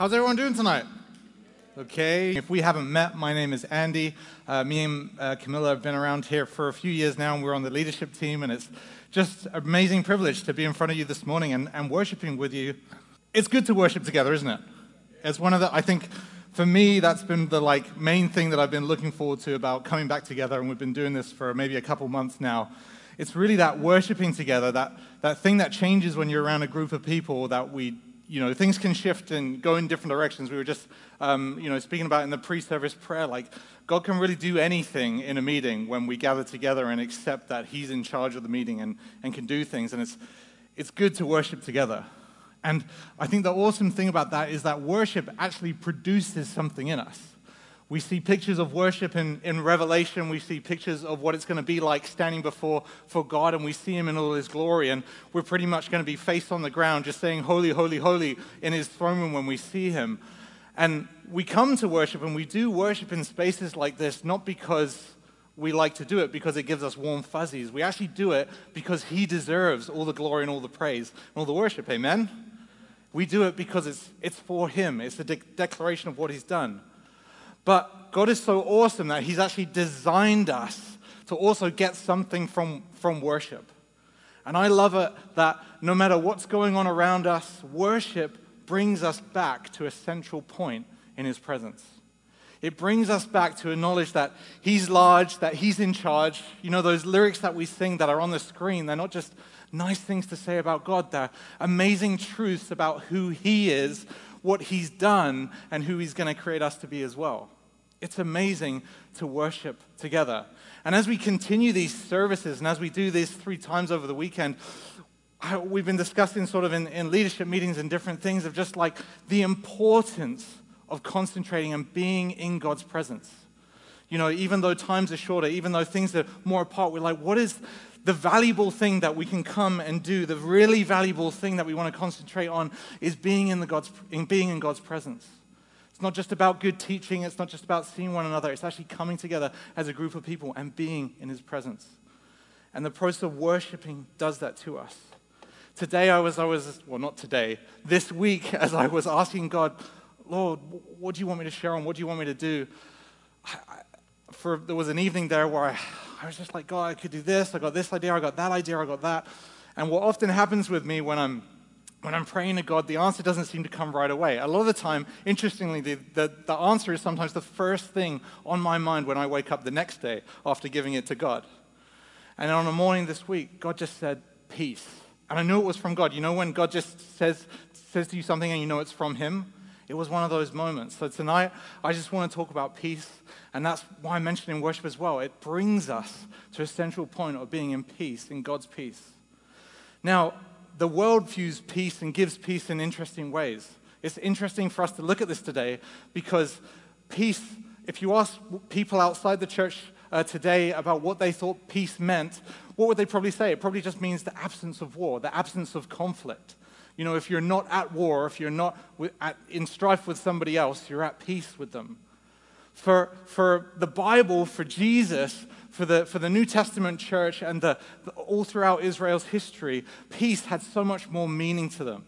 How's everyone doing tonight? Okay, if we haven't met, my name is Andy. Uh, me and uh, Camilla have been around here for a few years now, and we're on the leadership team, and it's just an amazing privilege to be in front of you this morning and, and worshiping with you. It's good to worship together, isn't it? It's one of the, I think, for me, that's been the like main thing that I've been looking forward to about coming back together, and we've been doing this for maybe a couple months now. It's really that worshiping together, that, that thing that changes when you're around a group of people that we you know, things can shift and go in different directions. We were just, um, you know, speaking about in the pre-service prayer, like God can really do anything in a meeting when we gather together and accept that He's in charge of the meeting and, and can do things. And it's, it's good to worship together. And I think the awesome thing about that is that worship actually produces something in us. We see pictures of worship in, in Revelation. We see pictures of what it's going to be like standing before for God, and we see Him in all His glory. And we're pretty much going to be face on the ground, just saying, Holy, holy, holy, in His throne room when we see Him. And we come to worship, and we do worship in spaces like this, not because we like to do it because it gives us warm fuzzies. We actually do it because He deserves all the glory and all the praise and all the worship. Amen? We do it because it's, it's for Him, it's a de- declaration of what He's done. But God is so awesome that He's actually designed us to also get something from, from worship. And I love it that no matter what's going on around us, worship brings us back to a central point in His presence. It brings us back to acknowledge that He's large, that He's in charge. You know, those lyrics that we sing that are on the screen, they're not just nice things to say about God, they're amazing truths about who He is, what He's done, and who He's going to create us to be as well. It's amazing to worship together. And as we continue these services, and as we do this three times over the weekend, we've been discussing sort of in, in leadership meetings and different things of just like the importance of concentrating and being in God's presence. You know, even though times are shorter, even though things are more apart, we're like, what is the valuable thing that we can come and do? The really valuable thing that we want to concentrate on is being in, the God's, in being in God's presence. It's not just about good teaching, it's not just about seeing one another, it's actually coming together as a group of people and being in His presence. And the process of worshiping does that to us. Today, I was, I was, well, not today, this week, as I was asking God, Lord, what do you want me to share on? What do you want me to do? I, for, there was an evening there where I, I was just like, God, I could do this, I got this idea, I got that idea, I got that. And what often happens with me when I'm when I'm praying to God, the answer doesn't seem to come right away. A lot of the time, interestingly, the, the, the, answer is sometimes the first thing on my mind when I wake up the next day after giving it to God. And on a morning this week, God just said, Peace. And I knew it was from God. You know, when God just says, says to you something and you know it's from Him? It was one of those moments. So tonight, I just want to talk about peace. And that's why I'm mentioning worship as well. It brings us to a central point of being in peace, in God's peace. Now, the world views peace and gives peace in interesting ways. It's interesting for us to look at this today because peace, if you ask people outside the church uh, today about what they thought peace meant, what would they probably say? It probably just means the absence of war, the absence of conflict. You know, if you're not at war, if you're not in strife with somebody else, you're at peace with them. For, for the Bible, for Jesus, for the, for the New Testament church and the, the, all throughout Israel's history, peace had so much more meaning to them.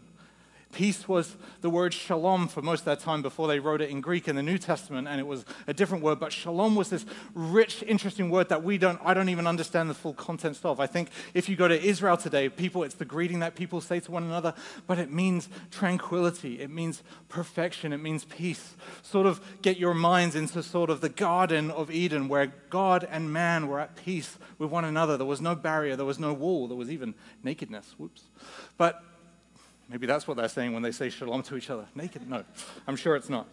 Peace was the word shalom for most of that time before they wrote it in Greek in the New Testament, and it was a different word. But shalom was this rich, interesting word that we don't, I don't even understand the full context of. I think if you go to Israel today, people, it's the greeting that people say to one another, but it means tranquility, it means perfection, it means peace. Sort of get your minds into sort of the Garden of Eden where God and man were at peace with one another. There was no barrier, there was no wall, there was even nakedness. Whoops. But Maybe that's what they're saying when they say shalom to each other. Naked? No, I'm sure it's not.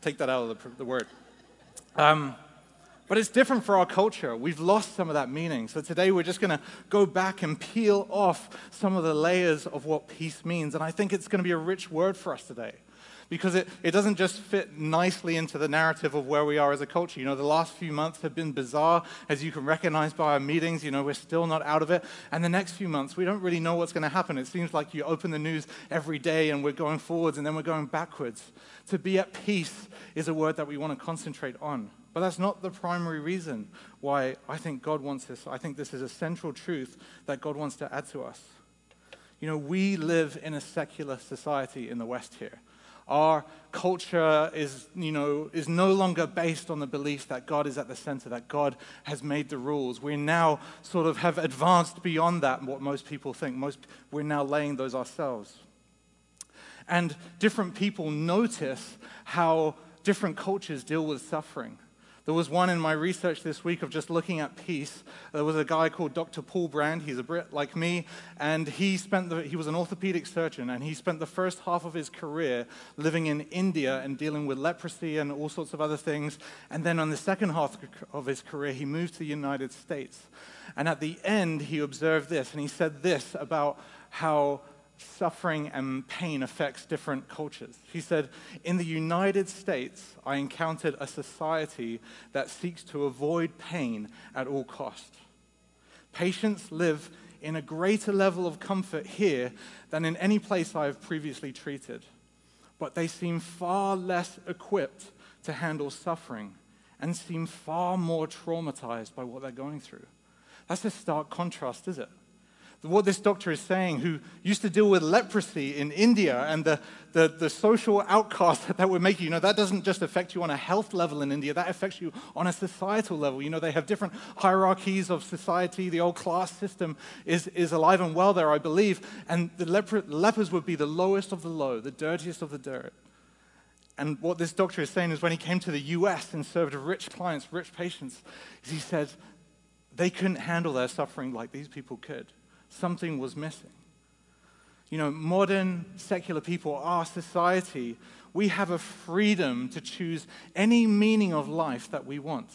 Take that out of the, the word. Um, but it's different for our culture. We've lost some of that meaning. So today we're just going to go back and peel off some of the layers of what peace means. And I think it's going to be a rich word for us today because it, it doesn't just fit nicely into the narrative of where we are as a culture. You know, the last few months have been bizarre, as you can recognize by our meetings. You know, we're still not out of it. And the next few months, we don't really know what's going to happen. It seems like you open the news every day and we're going forwards and then we're going backwards. To be at peace is a word that we want to concentrate on. But that's not the primary reason why I think God wants this. I think this is a central truth that God wants to add to us. You know, we live in a secular society in the West here. Our culture is, you know, is no longer based on the belief that God is at the center, that God has made the rules. We now sort of have advanced beyond that, what most people think. Most, we're now laying those ourselves. And different people notice how different cultures deal with suffering. There was one in my research this week of just looking at peace. There was a guy called Dr. Paul Brand. He's a Brit like me, and he spent the, he was an orthopedic surgeon, and he spent the first half of his career living in India and dealing with leprosy and all sorts of other things. And then on the second half of his career, he moved to the United States. And at the end, he observed this, and he said this about how suffering and pain affects different cultures. He said, In the United States, I encountered a society that seeks to avoid pain at all cost. Patients live in a greater level of comfort here than in any place I have previously treated, but they seem far less equipped to handle suffering and seem far more traumatized by what they're going through. That's a stark contrast, is it? What this doctor is saying, who used to deal with leprosy in India and the, the, the, social outcast that, that we're making, you know, that doesn't just affect you on a health level in India, that affects you on a societal level. You know, they have different hierarchies of society. The old class system is, is alive and well there, I believe. And the leper, lepers would be the lowest of the low, the dirtiest of the dirt. And what this doctor is saying is when he came to the US and served rich clients, rich patients, he said they couldn't handle their suffering like these people could something was missing. You know, modern secular people, our society, we have a freedom to choose any meaning of life that we want.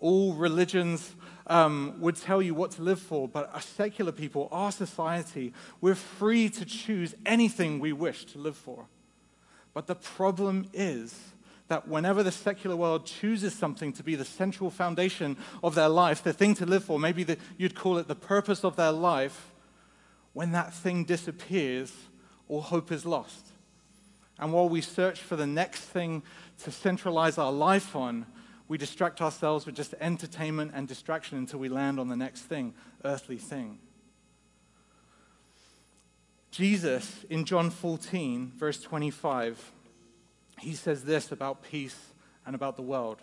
All religions um, would tell you what to live for, but our secular people, our society, we're free to choose anything we wish to live for. But the problem is that whenever the secular world chooses something to be the central foundation of their life, the thing to live for, maybe the, you'd call it the purpose of their life, when that thing disappears, all hope is lost. And while we search for the next thing to centralize our life on, we distract ourselves with just entertainment and distraction until we land on the next thing, earthly thing. Jesus, in John 14, verse 25, he says this about peace and about the world.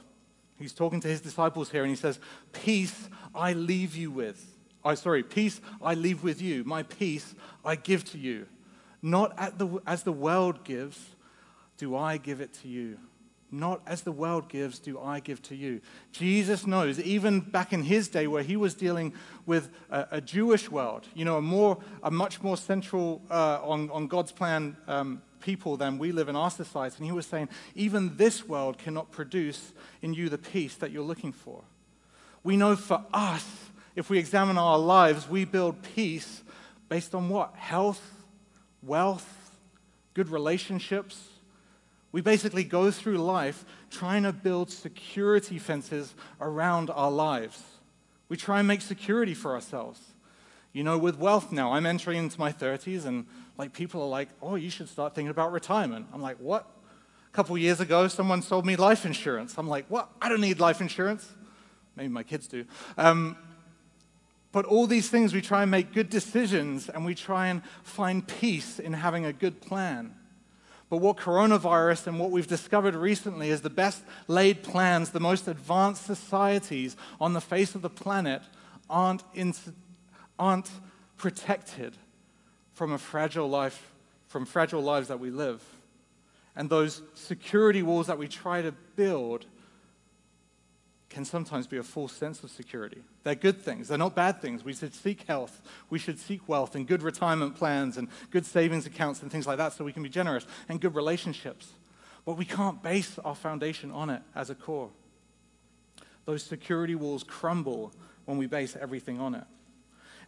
He's talking to his disciples here and he says, Peace I leave you with. I oh, sorry, peace I leave with you. My peace I give to you. Not the, as the world gives, do I give it to you. Not as the world gives, do I give to you. Jesus knows, even back in his day where he was dealing with a, a Jewish world, you know, a, more, a much more central uh, on, on God's plan um, people than we live in our society. And he was saying, even this world cannot produce in you the peace that you're looking for. We know for us, if we examine our lives, we build peace based on what? Health, wealth, good relationships. We basically go through life trying to build security fences around our lives. We try and make security for ourselves. You know, with wealth now, I'm entering into my 30s, and like people are like, oh, you should start thinking about retirement. I'm like, what? A couple years ago, someone sold me life insurance. I'm like, what? I don't need life insurance. Maybe my kids do. Um, but all these things, we try and make good decisions and we try and find peace in having a good plan. But what coronavirus and what we've discovered recently is the best laid plans, the most advanced societies on the face of the planet aren't, aren't protected from a fragile life, from fragile lives that we live. And those security walls that we try to build can sometimes be a false sense of security. They're good things, they're not bad things. We should seek health, we should seek wealth, and good retirement plans, and good savings accounts, and things like that so we can be generous, and good relationships. But we can't base our foundation on it as a core. Those security walls crumble when we base everything on it.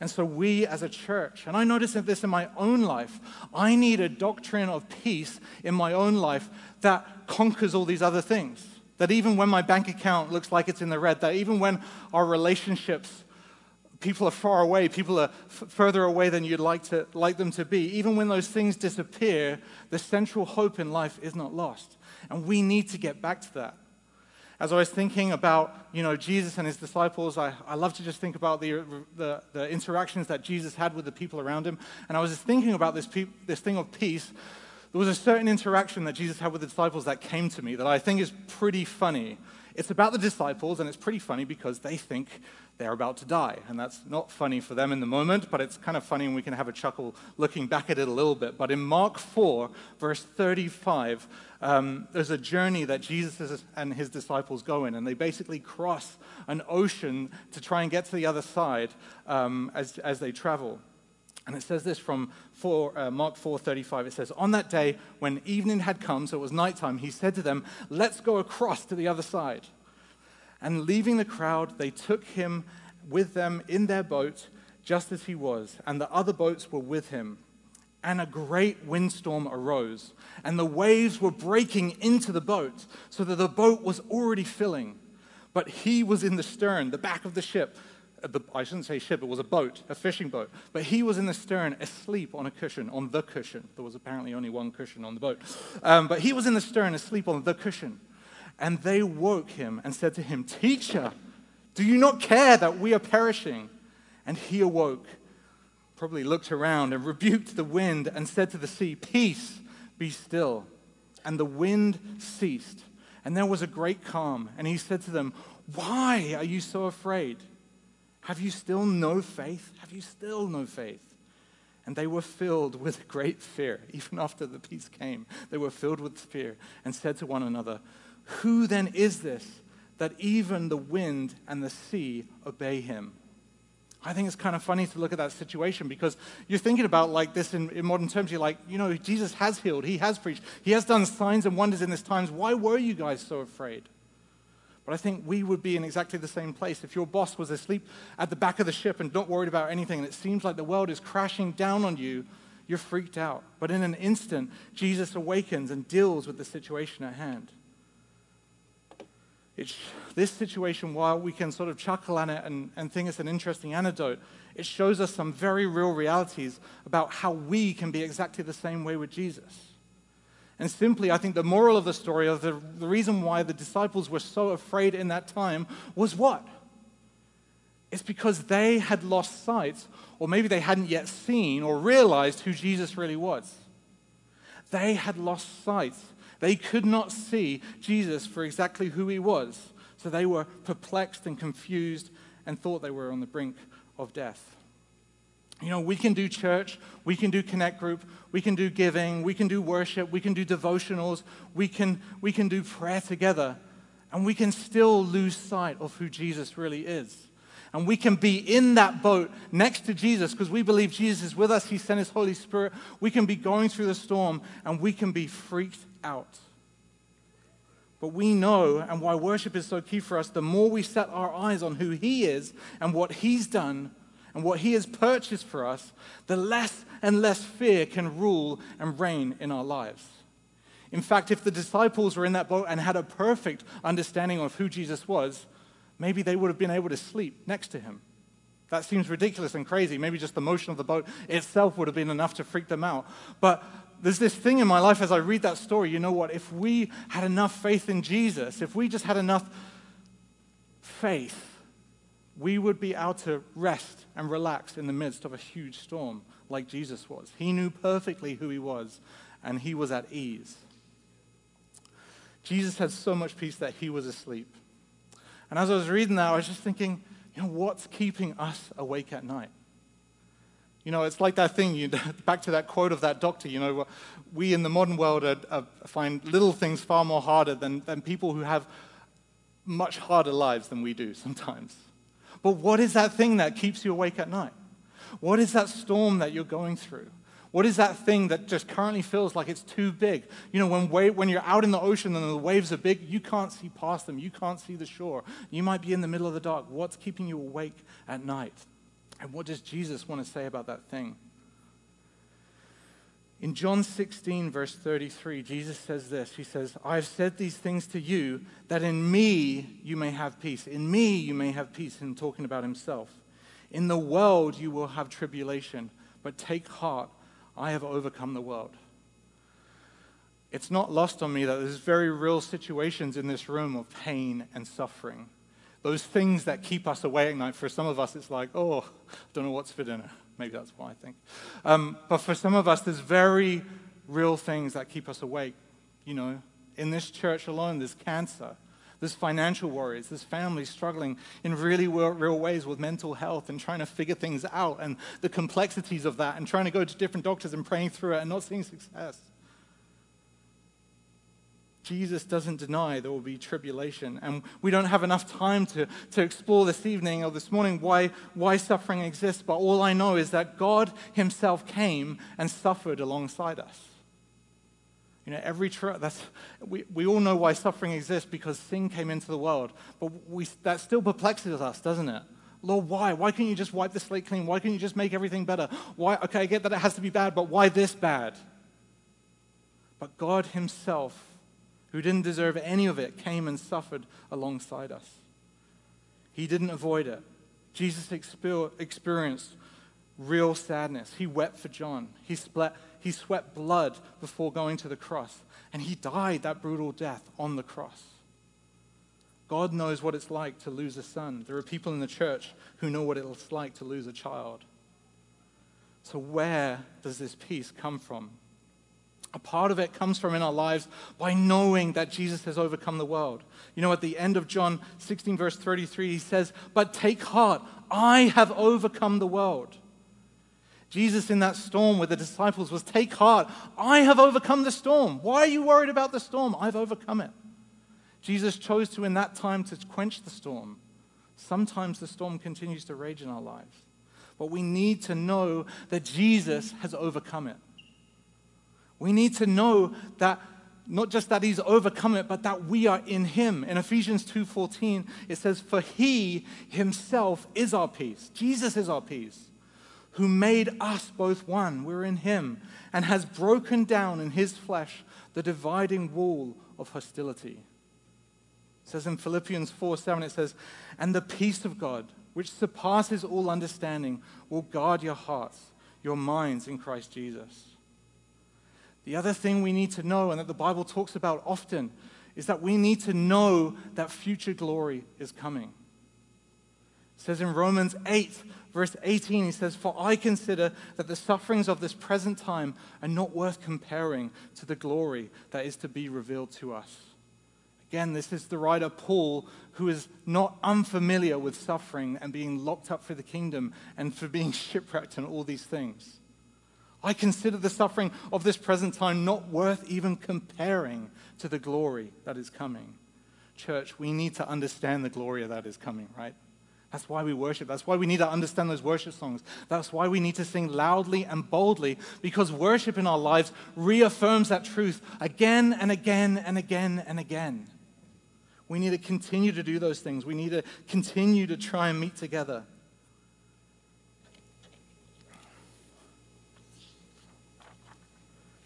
And so, we as a church, and I notice this in my own life, I need a doctrine of peace in my own life that conquers all these other things. That even when my bank account looks like it's in the red, that even when our relationships, people are far away, people are f- further away than you'd like, to, like them to be, even when those things disappear, the central hope in life is not lost. And we need to get back to that as I was thinking about, you know, Jesus and his disciples, I, I love to just think about the, the, the, interactions that Jesus had with the people around him. And I was just thinking about this, this thing of peace. there was a certain interaction that Jesus had with the disciples that came to me that I think is pretty funny. It's about the disciples, and it's pretty funny because they think they're about to die. And that's not funny for them in the moment, but it's kind of funny and we can have a chuckle looking back at it a little bit. But in Mark 4, verse 35, um, there's a journey that Jesus and his disciples go in, and they basically cross an ocean to try and get to the other side um, as, as they travel. And it says this from 4, uh, Mark 4:35. It says, "On that day when evening had come, so it was nighttime, he said to them, "Let's go across to the other side." And leaving the crowd, they took him with them in their boat, just as he was, and the other boats were with him. And a great windstorm arose, and the waves were breaking into the boat, so that the boat was already filling. But he was in the stern, the back of the ship the, I shouldn't say ship, it was a boat, a fishing boat. But he was in the stern asleep on a cushion, on the cushion. There was apparently only one cushion on the boat. Um, but he was in the stern asleep on the cushion. And they woke him and said to him, Teacher, do you not care that we are perishing? And he awoke, probably looked around and rebuked the wind and said to the sea, Peace, be still. And the wind ceased. And there was a great calm. And he said to them, Why are you so afraid? Have you still no faith? Have you still no faith? And they were filled with great fear. Even after the peace came, they were filled with fear and said to one another, Who then is this that even the wind and the sea obey him? I think it's kind of funny to look at that situation because you're thinking about like this in, in, modern terms. You're like, you know, Jesus has healed, he has preached, he has done signs and wonders in this times. Why were you guys so afraid? But I think we would be in exactly the same place. If your boss was asleep at the back of the ship and not worried about anything, and it seems like the world is crashing down on you, you're freaked out. But in an instant, Jesus awakens and deals with the situation at hand. It's, this situation, while we can sort of chuckle at it and, and think it's an interesting anecdote, it shows us some very real realities about how we can be exactly the same way with Jesus. And simply, I think the moral of the story, of the, the reason why the disciples were so afraid in that time, was what? It's because they had lost sight, or maybe they hadn't yet seen or realized who Jesus really was. They had lost sight. They could not see Jesus for exactly who he was. So they were perplexed and confused and thought they were on the brink of death. You know, we can do church, we can do connect group, we can do giving, we can do worship, we can do devotionals, we can, we can do prayer together, and we can still lose sight of who Jesus really is. And we can be in that boat next to Jesus because we believe Jesus is with us. He sent His Holy Spirit. We can be going through the storm and we can be freaked out. But we know, and why worship is so key for us, the more we set our eyes on who He is and what He's done, and what He has purchased for us, the less and less fear can rule and reign in our lives. In fact, if the disciples were in that boat and had a perfect understanding of who Jesus was, maybe they would have been able to sleep next to him. That seems ridiculous and crazy. Maybe just the motion of the boat itself would have been enough to freak them out. But there's this thing in my life as I read that story, you know what? If we had enough faith in Jesus, if we just had enough faith we would be able to rest and relax in the midst of a huge storm like Jesus was. He knew perfectly who he was, and he was at ease. Jesus had so much peace that he was asleep. And as I was reading that, I was just thinking, you know, what's keeping us awake at night? You know, it's like that thing, you, back to that quote of that doctor, you know, we in the modern world are, are, find little things far more harder than, than people who have much harder lives than we do sometimes. But what is that thing that keeps you awake at night? What is that storm that you're going through? What is that thing that just currently feels like it's too big? You know, when, wa- when you're out in the ocean and the waves are big, you can't see past them. You can't see the shore. You might be in the middle of the dark. What's keeping you awake at night? And what does Jesus want to say about that thing? In John 16, verse 33, Jesus says this He says, I have said these things to you that in me you may have peace. In me you may have peace, in talking about himself. In the world you will have tribulation, but take heart, I have overcome the world. It's not lost on me that there's very real situations in this room of pain and suffering. Those things that keep us awake at night. For some of us, it's like, oh, I don't know what's for dinner. Maybe that's why I think. Um, but for some of us, there's very real things that keep us awake. You know, in this church alone, there's cancer, there's financial worries, there's families struggling in really real ways with mental health and trying to figure things out and the complexities of that and trying to go to different doctors and praying through it and not seeing success. Jesus doesn't deny there will be tribulation. And we don't have enough time to, to explore this evening or this morning why, why suffering exists. But all I know is that God Himself came and suffered alongside us. You know, every tri- that's we, we all know why suffering exists because sin came into the world. But we, that still perplexes us, doesn't it? Lord, why? Why can't you just wipe the slate clean? Why can't you just make everything better? Why? Okay, I get that it has to be bad, but why this bad? But God Himself, who didn't deserve any of it, came and suffered alongside us. He didn't avoid it. Jesus experienced real sadness. He wept for John. He split he sweat blood before going to the cross, and he died that brutal death on the cross. God knows what it's like to lose a son. There are people in the church who know what it's like to lose a child. So, where does this peace come from? A part of it comes from in our lives by knowing that Jesus has overcome the world. You know, at the end of John 16, verse 33, he says, But take heart, I have overcome the world. Jesus in that storm with the disciples was take heart. I have overcome the storm. Why are you worried about the storm? I've overcome it. Jesus chose to, in that time, to quench the storm. Sometimes the storm continues to rage in our lives. But we need to know that Jesus has overcome it. We need to know that not just that he's overcome it, but that we are in him. In Ephesians 2:14, it says, "For he himself is our peace." Jesus is our peace who made us both one. We're in him and has broken down in his flesh the dividing wall of hostility. It says in Philippians 4 7, it says, And the peace of God, which surpasses all understanding, will guard your hearts, your minds in Christ Jesus. The other thing we need to know, and that the Bible talks about often, is that we need to know that future glory is coming. It says in Romans 8, verse 18, he says, For I consider that the sufferings of this present time are not worth comparing to the glory that is to be revealed to us. Again, this is the writer Paul, who is not unfamiliar with suffering and being locked up for the kingdom and for being shipwrecked and all these things. I consider the suffering of this present time not worth even comparing to the glory that is coming. Church, we need to understand the glory that is coming, right? That's why we worship. That's why we need to understand those worship songs. That's why we need to sing loudly and boldly because worship in our lives reaffirms that truth again and again and again and again. We need to continue to do those things. We need to continue to try and meet together.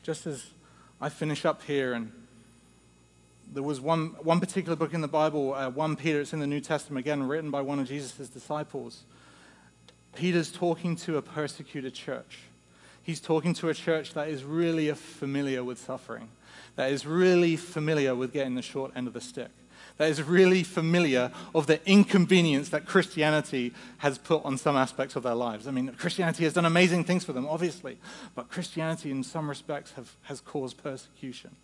Just as I finish up here and there was one, one particular book in the Bible, uh, 1 Peter, it's in the New Testament, again, written by one of Jesus' disciples. Peter's talking to a persecuted church. He's talking to a church that is really familiar with suffering, that is really familiar with getting the short end of the stick, that is really familiar of the inconvenience that Christianity has put on some aspects of their lives. I mean, Christianity has done amazing things for them, obviously, but Christianity, in some respects, have, has caused persecution.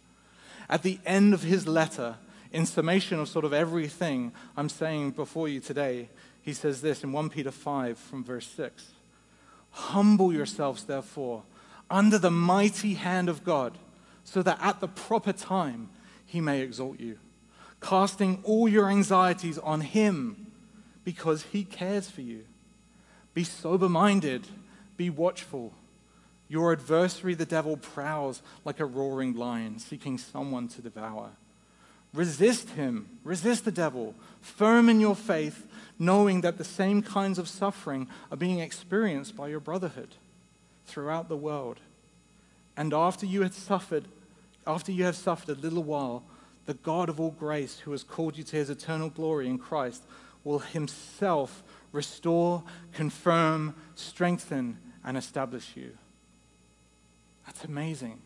At the end of his letter, in summation of sort of everything I'm saying before you today, he says this in 1 Peter 5 from verse 6 Humble yourselves, therefore, under the mighty hand of God, so that at the proper time he may exalt you, casting all your anxieties on him because he cares for you. Be sober minded, be watchful. Your adversary, the devil, prowls like a roaring lion, seeking someone to devour. Resist him, resist the devil, firm in your faith, knowing that the same kinds of suffering are being experienced by your brotherhood throughout the world. And after you have suffered, after you have suffered a little while, the God of all grace, who has called you to his eternal glory in Christ, will himself restore, confirm, strengthen, and establish you. That's amazing.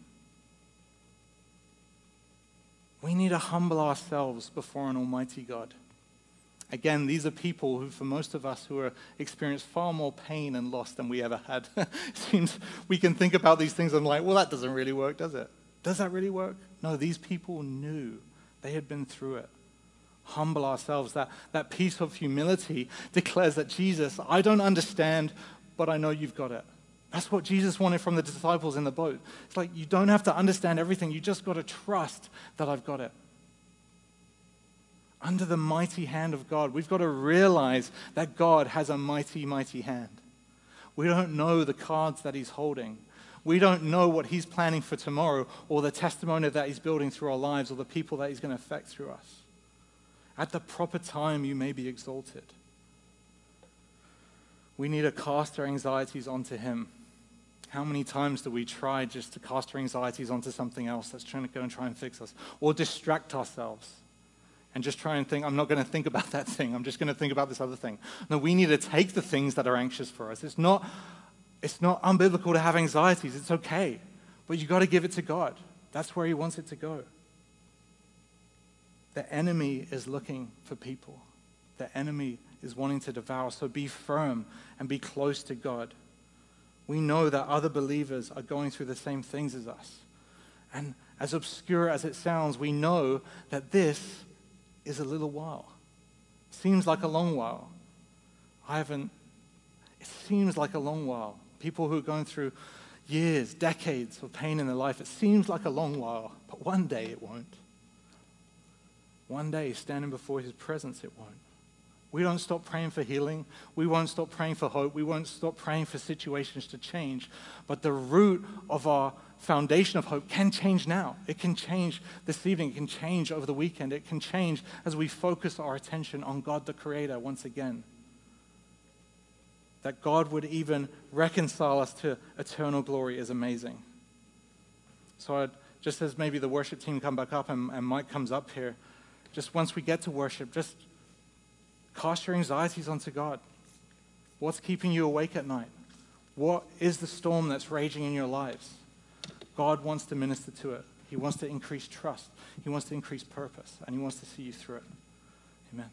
We need to humble ourselves before an almighty God. Again, these are people who, for most of us, who are experienced far more pain and loss than we ever had. it seems we can think about these things and like, well, that doesn't really work, does it? Does that really work? No, these people knew. They had been through it. Humble ourselves. That, that piece of humility declares that Jesus, I don't understand, but I know you've got it. That's what Jesus wanted from the disciples in the boat. It's like you don't have to understand everything, you just got to trust that I've got it under the mighty hand of God. We've got to realize that God has a mighty, mighty hand. We don't know the cards that He's holding. We don't know what He's planning for tomorrow or the testimony that He's building through our lives or the people that He's going to affect through us. At the proper time, you may be exalted. We need to cast our anxieties onto Him. How many times do we try just to cast our anxieties onto something else that's trying to go and try and fix us or distract ourselves? and just try and think, I'm not going to think about that thing. I'm just going to think about this other thing. No, we need to take the things that are anxious for us. It's not, it's not unbiblical to have anxieties. It's okay. But you've got to give it to God. That's where He wants it to go. The enemy is looking for people, the enemy is wanting to devour. So be firm and be close to God. We know that other believers are going through the same things as us. And as obscure as it sounds, we know that this is a little while. Seems like a long while. I haven't, it seems like a long while. People who are going through years, decades of pain in their life, it seems like a long while, but one day it won't. One day, standing before his presence, it won't. We don't stop praying for healing. We won't stop praying for hope. We won't stop praying for situations to change. But the root of our foundation of hope can change now. It can change this evening. It can change over the weekend. It can change as we focus our attention on God the Creator once again. That God would even reconcile us to eternal glory is amazing. So, I'd, just as maybe the worship team come back up and, and Mike comes up here, just once we get to worship, just cast your anxieties onto God. What's keeping you awake at night? What is the storm that's raging in your lives? God wants to minister to it. He wants to increase trust. He wants to increase purpose, and He wants to see you through it. Amen.